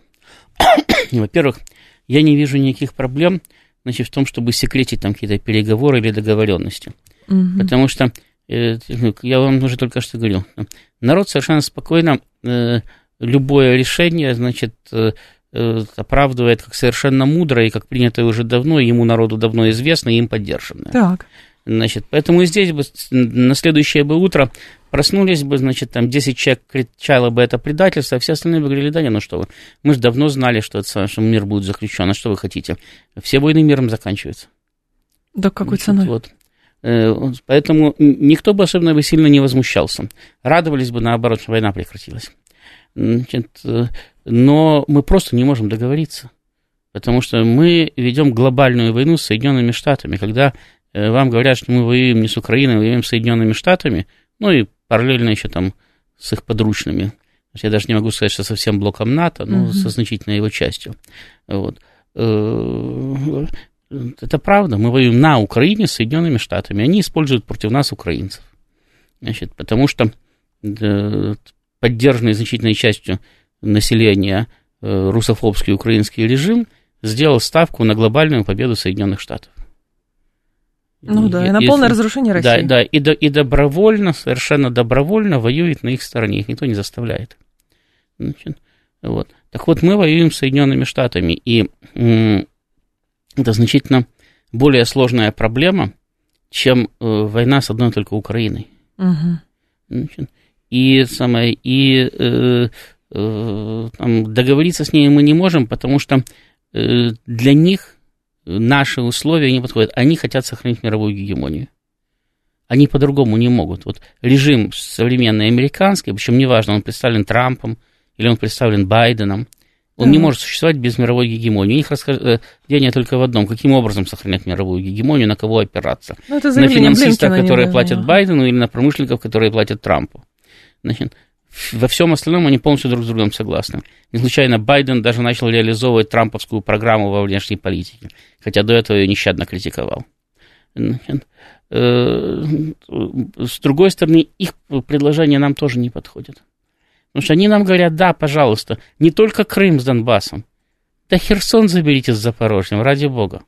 Во-первых, я не вижу никаких проблем значит, в том, чтобы секретить там какие-то переговоры или договоренности. Угу. Потому что, э, ну, я вам уже только что говорил, народ совершенно спокойно э, любое решение, значит, э, оправдывает как совершенно мудрое и как принятое уже давно, ему народу давно известно, и им поддержанное. Так. Значит, поэтому здесь бы на следующее бы утро проснулись бы, значит, там 10 человек кричало бы это предательство, а все остальные бы говорили, да не, ну что вы, мы же давно знали, что, это, что мир будет заключен, а что вы хотите? Все войны миром заканчиваются. Да какой ценой? Вот. Э, поэтому никто бы особенно бы сильно не возмущался. Радовались бы, наоборот, что война прекратилась. Значит, э, но мы просто не можем договориться. Потому что мы ведем глобальную войну с Соединенными Штатами. Когда э, вам говорят, что мы воюем не с Украиной, воюем с Соединенными Штатами, ну и параллельно еще там с их подручными. Я даже не могу сказать, что совсем блоком НАТО, но угу. со значительной его частью. Вот. Это правда. Мы воюем на Украине с Соединенными Штатами. Они используют против нас украинцев. Значит, потому что да, поддержанный значительной частью населения э, русофобский украинский режим сделал ставку на глобальную победу Соединенных Штатов. Ну да, и на полное разрушение России. Да, да, и, до, и добровольно, совершенно добровольно воюет на их стороне, их никто не заставляет. Значит, вот. Так вот, мы воюем с Соединенными Штатами, и это значительно более сложная проблема, чем э, война с одной только Украиной. Угу. И, самое, и э, э, там, договориться с ними мы не можем, потому что э, для них наши условия не подходят. Они хотят сохранить мировую гегемонию. Они по-другому не могут. Вот режим современный американский, причем неважно, он представлен Трампом или он представлен Байденом, он не может существовать без мировой гегемонии. У них расхождение только в одном. Каким образом сохранять мировую гегемонию, на кого опираться? Ну, на финансистов, которые платят. Байдену, или на промышленников, которые платят Трампу. Значит, во всем остальном они полностью друг с другом согласны. Не случайно Байден даже начал реализовывать трамповскую программу во внешней политике, хотя до этого ее нещадно критиковал. Э, с другой стороны, их предложения нам тоже не подходят. Потому что они нам говорят, да, пожалуйста, не только Крым с Донбассом, да Херсон заберите с Запорожьем, ради бога.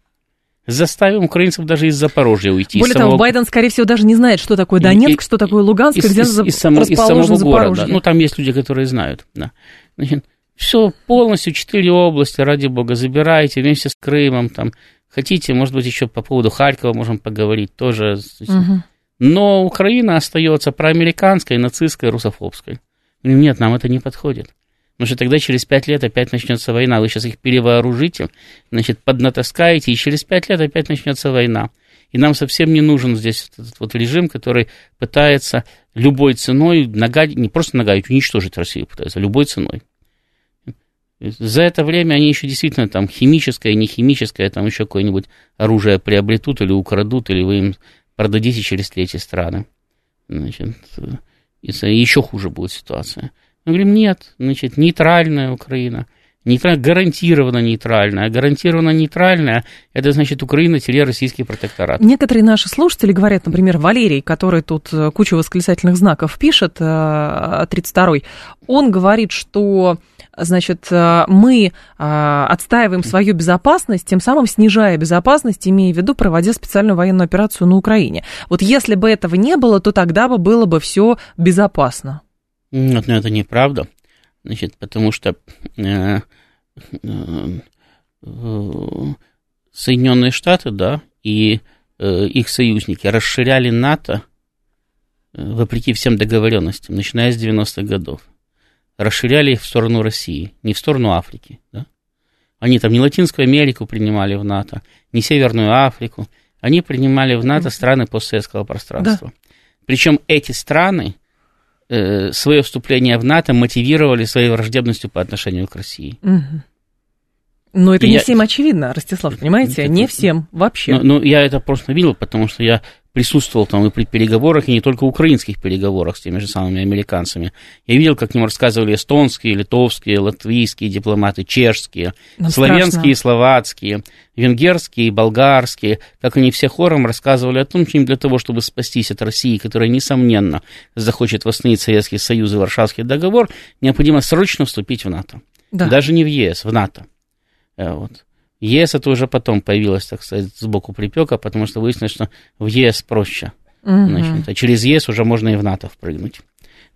Заставим украинцев даже из Запорожья уйти. Более того, самого... Байден, скорее всего, даже не знает, что такое Донецк, и, что такое Луганск, из, где из, из, само, из самого города. Ну, там есть люди, которые знают. Да. Значит, все полностью, четыре области, ради бога, забирайте вместе с Крымом. Там. Хотите, может быть, еще по поводу Харькова можем поговорить тоже. Угу. Но Украина остается проамериканской, нацистской, русофобской. Нет, нам это не подходит. Потому что тогда через пять лет опять начнется война. Вы сейчас их перевооружите, значит, поднатаскаете, и через пять лет опять начнется война. И нам совсем не нужен здесь этот вот режим, который пытается любой ценой нагадить, не просто нагадить, уничтожить Россию пытается, любой ценой. За это время они еще действительно там химическое, не химическое, там еще какое-нибудь оружие приобретут или украдут, или вы им продадите через третьи страны. Значит, и еще хуже будет ситуация. Мы говорим, нет, значит, нейтральная Украина, нейтраль, гарантированно нейтральная. Гарантированно нейтральная, это значит Украина-российский протекторат. Некоторые наши слушатели говорят, например, Валерий, который тут э, кучу восклицательных знаков пишет, 32-й, э, он говорит, что значит, э, мы отстаиваем свою безопасность, тем самым снижая безопасность, имея в виду, проводя специальную военную операцию на Украине. Вот если бы этого не было, то тогда бы было бы все безопасно. Нет, но это неправда. Значит, потому что э, э, Соединенные Штаты, да, и э, их союзники расширяли НАТО э, вопреки всем договоренностям, начиная с 90-х годов. Расширяли их в сторону России, не в сторону Африки, да. Они там не Латинскую Америку принимали в НАТО, не Северную Африку. Они принимали в НАТО страны постсоветского пространства. Да. Причем эти страны э, свое вступление в НАТО мотивировали своей враждебностью по отношению к России. Угу. Но это и не я... всем очевидно, Ростислав, понимаете? Это... Не всем вообще. Ну, ну, я это просто видел, потому что я присутствовал там и при переговорах, и не только украинских переговорах с теми же самыми американцами. Я видел, как ним рассказывали эстонские, литовские, латвийские дипломаты, чешские, Нам славянские, страшно. словацкие, венгерские, болгарские, как они все хором рассказывали о том, что им для того, чтобы спастись от России, которая, несомненно, захочет восстановить Советский Союз и Варшавский договор, необходимо срочно вступить в НАТО. Да. Даже не в ЕС, в НАТО. Э, вот. ЕС это уже потом появилось, так сказать, сбоку припека, потому что выяснилось, что в ЕС проще. Угу. Значит, а через ЕС уже можно и в НАТО впрыгнуть.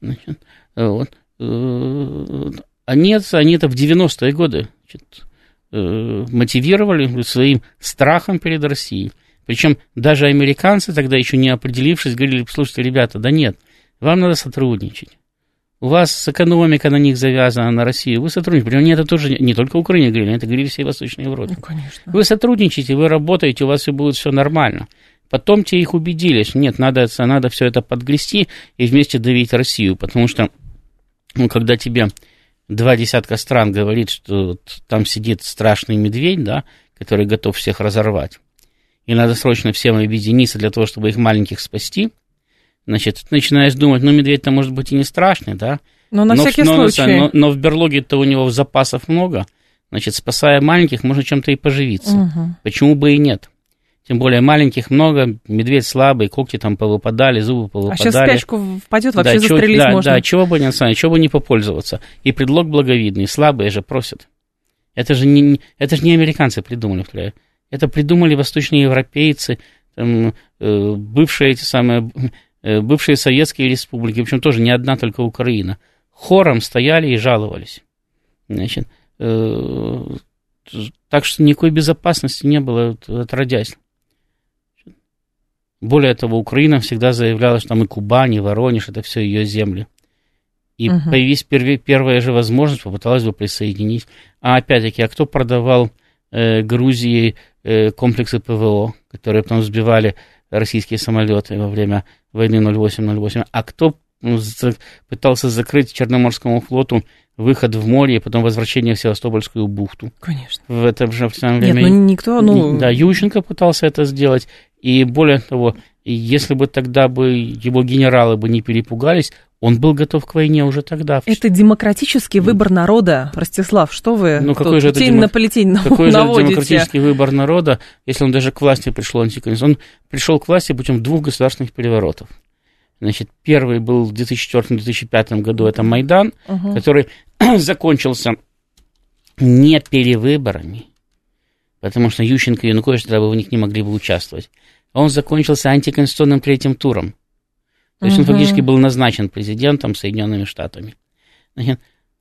Значит, вот. А нет, они это в 90-е годы значит, э, мотивировали своим страхом перед Россией. Причем даже американцы, тогда еще не определившись, говорили, слушайте, ребята, да нет, вам надо сотрудничать. У вас экономика на них завязана, на Россию. Вы сотрудничаете. Причем это тоже не только Украине говорили, это говорили всей Восточной Европе. Ну, конечно. Вы сотрудничаете, вы работаете, у вас все будет все нормально. Потом те их убедили, что нет, надо, надо все это подгрести и вместе давить Россию, потому что ну, когда тебе два десятка стран говорит, что там сидит страшный медведь, да, который готов всех разорвать, и надо срочно всем объединиться для того, чтобы их маленьких спасти, значит, начинаешь думать, ну, медведь-то может быть и не страшный, да, но на но, всякий но, случай. Но, но в берлоге-то у него запасов много, значит, спасая маленьких, можно чем-то и поживиться. Мгм. Почему бы и нет? Тем более маленьких много, медведь слабый, когти там повыпадали, зубы А повыпадали. сейчас в спячку впадет, вообще Да, чего- застрелить да, можно. Да, чего бы не, знаю, чего бы не попользоваться. И предлог благовидный, слабые же просят. Это же не, это же не американцы придумали. Это придумали восточные европейцы, там, э, бывшие эти самые, бывшие советские республики, в общем, тоже не одна только Украина. Хором стояли и жаловались. Значит, э, так что никакой безопасности не было, отродясь. Более того, Украина всегда заявляла, что там и Кубань, и Воронеж, это все ее земли. И Мгм. появись перве- первая же возможность, попыталась бы присоединить. А опять-таки, а кто продавал э, Грузии э, комплексы ПВО, которые потом сбивали российские самолеты во время войны 08-08? А кто ну, пытался закрыть Черноморскому флоту выход в море и потом возвращение в Севастопольскую бухту? Конечно. В это же самое Нет, время... ну никто, ну... Да, Ющенко пытался это сделать. И более того, если бы тогда бы его генералы бы не перепугались, он был готов к войне уже тогда. Это демократический выбор народа, Ростислав, что вы Ну, какой тут же это тень демо- на плетень Какой же наводите? демократический выбор народа, если он даже к власти пришел антиконституционно? Он пришел к власти путем двух государственных переворотов. Значит, первый был в 2004-2005 году, это Майдан, Мгм. который закончился не перевыборами, потому что Ющенко и Янукович тогда бы в них не могли бы участвовать. Он закончился антиконституционным третьим туром. То есть он Мгм. фактически был назначен президентом Соединенными Штатами.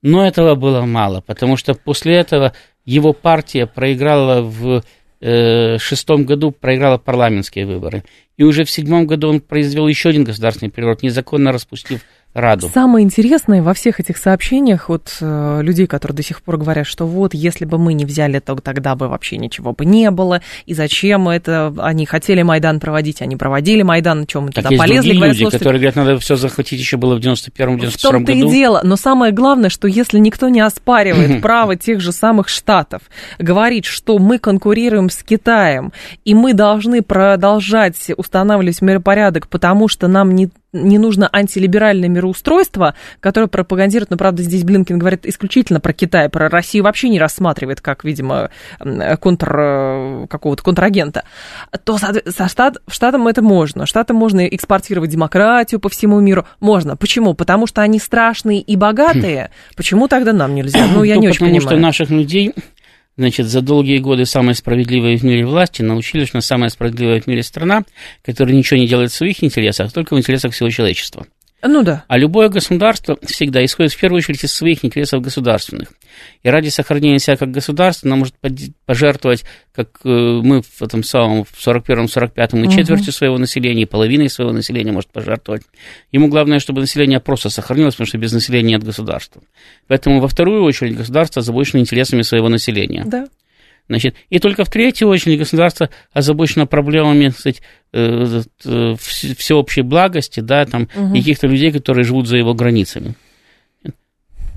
Но этого было мало, потому что после этого его партия проиграла в э, шестом году, проиграла парламентские выборы. И уже в седьмом году он произвел еще один государственный переворот, незаконно распустив Раду. Самое интересное во всех этих сообщениях от э, людей, которые до сих пор говорят, что вот, если бы мы не взяли, то тогда бы вообще ничего бы не было, и зачем это, они хотели Майдан проводить, они проводили Майдан, чем мы Так тогда есть полезли, говорят, люди, слушайте, которые говорят, надо все захватить еще было в 91-92 В том-то году. и дело. Но самое главное, что если никто не оспаривает право тех же самых штатов говорить, что мы конкурируем с Китаем, и мы должны продолжать устанавливать миропорядок, потому что нам не не нужно антилиберальное мироустройство, которое пропагандирует, но, правда, здесь Блинкин говорит исключительно про Китай, про Россию вообще не рассматривает как, видимо, контр, э, какого-то контрагента, то со, штат, штатам это можно. Штатам можно экспортировать демократию по всему миру. Можно. Почему? Потому что они страшные и богатые. Почему тогда нам нельзя? Ну, я Ну, не очень потому понимаю. что наших людей, значит, за долгие годы самой справедливой в мире власти научили, что самая справедливая в мире страна, которая ничего не делает в своих интересах, а только в интересах всего человечества. Ну да. А любое государство всегда исходит в первую очередь из своих интересов государственных. И ради сохранения себя как государства оно может пожертвовать, как э, мы в этом самом в 41-45 и Мгм. четвертью своего населения, и половиной своего населения может пожертвовать. Ему главное, чтобы население просто сохранилось, потому что без населения нет государства. Поэтому во вторую очередь государство озабочено интересами своего населения. Да. Значит, и только в третью очередь государство озабочено проблемами сказать, э, э, вс- всеобщей благости, да, там, и каких-то людей, которые живут за его границами.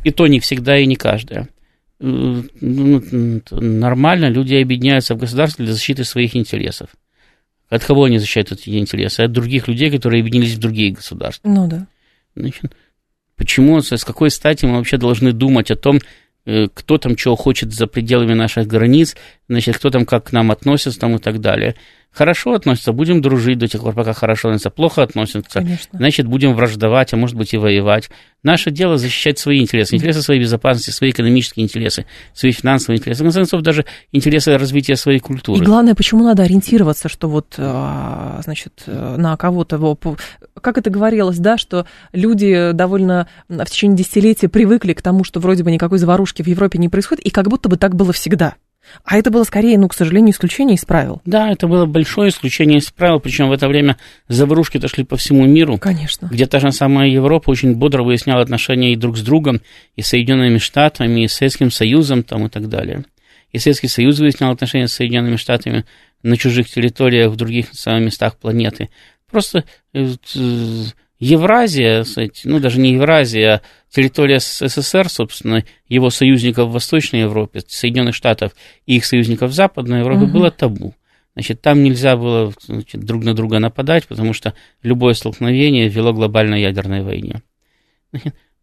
И то не всегда и не каждая. Э, ну, Нормально люди объединяются в государстве для защиты своих интересов. От кого они защищают эти интересы? От других людей, которые объединились в другие государства. Ну да. Значит, почему, с какой стати мы вообще должны думать о том, э, кто там чего хочет за пределами наших границ, значит, кто там как к нам относится там и так далее. Хорошо относятся, будем дружить до тех пор, пока хорошо относятся. Плохо относятся, Конечно. значит, будем враждовать, а может быть и воевать. Наше дело защищать свои интересы, интересы своей безопасности, свои экономические интересы, свои финансовые интересы, в конце концов, даже интересы развития своей И культуры. главное, почему надо ориентироваться, что вот, а, значит, э, на кого-то, как это говорилось, да, что люди довольно в течение десятилетия привыкли к тому, что вроде бы никакой заварушки в Европе не происходит, и как будто бы так было всегда. А это было скорее, ну, к сожалению, исключение из правил. Да, это было большое исключение из правил, причем в это время заварушки дошли по всему миру. Конечно. Где та же самая Европа очень бодро выясняла отношения и друг с другом, и с Соединенными Штатами, и с Советским Союзом там, и так далее. И Советский Союз выяснял отношения с Соединенными Штатами на чужих территориях, в других местах планеты. Просто э, Евразия, ну даже не Евразия, а территория СССР, собственно, его союзников в Восточной Европе, Соединенных Штатов и их союзников в Западной Европе угу. было табу. Значит, там нельзя было значит, друг на друга нападать, потому что любое столкновение вело к глобальной ядерной войне.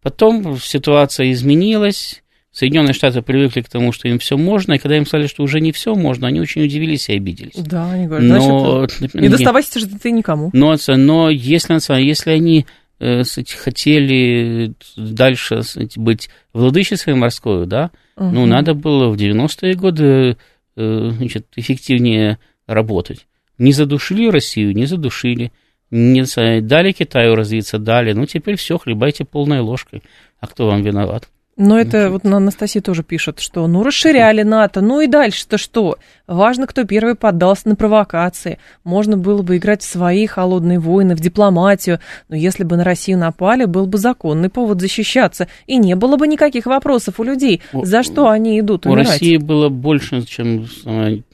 Потом ситуация изменилась, Соединенные Штаты привыкли к тому, что им все можно, и когда им сказали, что уже не все можно, они очень удивились и обиделись. Да, они говорят, но, значит, не доставайся же ты никому. Но, но если, если они э, хотели дальше быть владычицей морской, да, угу. ну, надо было в 90-е годы э, значит, эффективнее работать. Не задушили Россию, не задушили. Не дали Китаю развиться, дали. Ну, теперь все, хлебайте полной ложкой. А кто вам виноват? Но это вот Анастасия тоже пишет, что ну расширяли НАТО, ну и дальше-то что? Важно, кто первый поддался на провокации. Можно было бы играть в свои холодные войны, в дипломатию, но если бы на Россию напали, был бы законный повод защищаться, и не было бы никаких вопросов у людей, за что они идут умирать. У России было больше, чем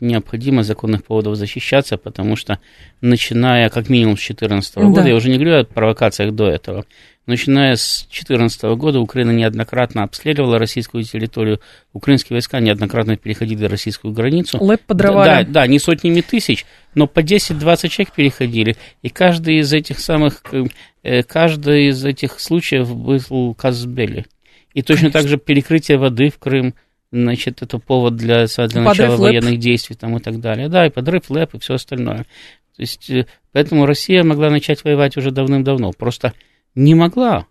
необходимо законных поводов защищаться, потому что начиная как минимум с 2014 года, да. я уже не говорю о провокациях до этого, Начиная с 2014 года Украина неоднократно обстреливала российскую территорию, украинские войска неоднократно переходили российскую границу. Лэп подровали. Да, да, не сотнями тысяч, но по 10-20 человек переходили. И каждый из этих самых, э, каждый из этих случаев был Казбели. И точно Конечно. так же перекрытие воды в Крым, значит, это повод для, для начала военных действий там, и так далее. Да, и подрыв ЛЭП, и все остальное. То есть, э, поэтому Россия могла начать воевать уже давным-давно. Просто не могла,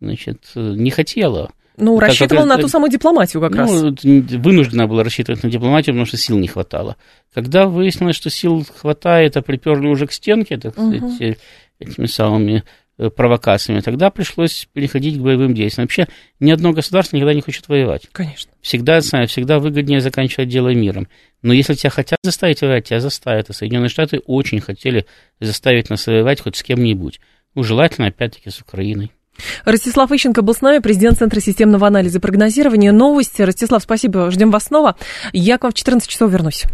значит, не хотела. Ну, так рассчитывала как, на ту самую дипломатию как ну, раз. Вынуждена была рассчитывать на дипломатию, потому что сил не хватало. Когда выяснилось, что сил хватает, а приперли уже к стенке, так сказать, угу. этими самыми э, провокациями, тогда пришлось переходить к боевым действиям. Вообще, ни одно государство никогда не хочет воевать. Конечно. Всегда, всегда выгоднее заканчивать дело миром. Но если тебя хотят заставить воевать, тебя заставят. И Соединенные Штаты очень хотели заставить нас воевать хоть с кем-нибудь. Ну, желательно, опять-таки, с Украиной. Ростислав Ищенко был с нами, президент Центра системного анализа и прогнозирования. Новости. Ростислав, спасибо, ждем вас снова. Я к вам в 14 часов вернусь.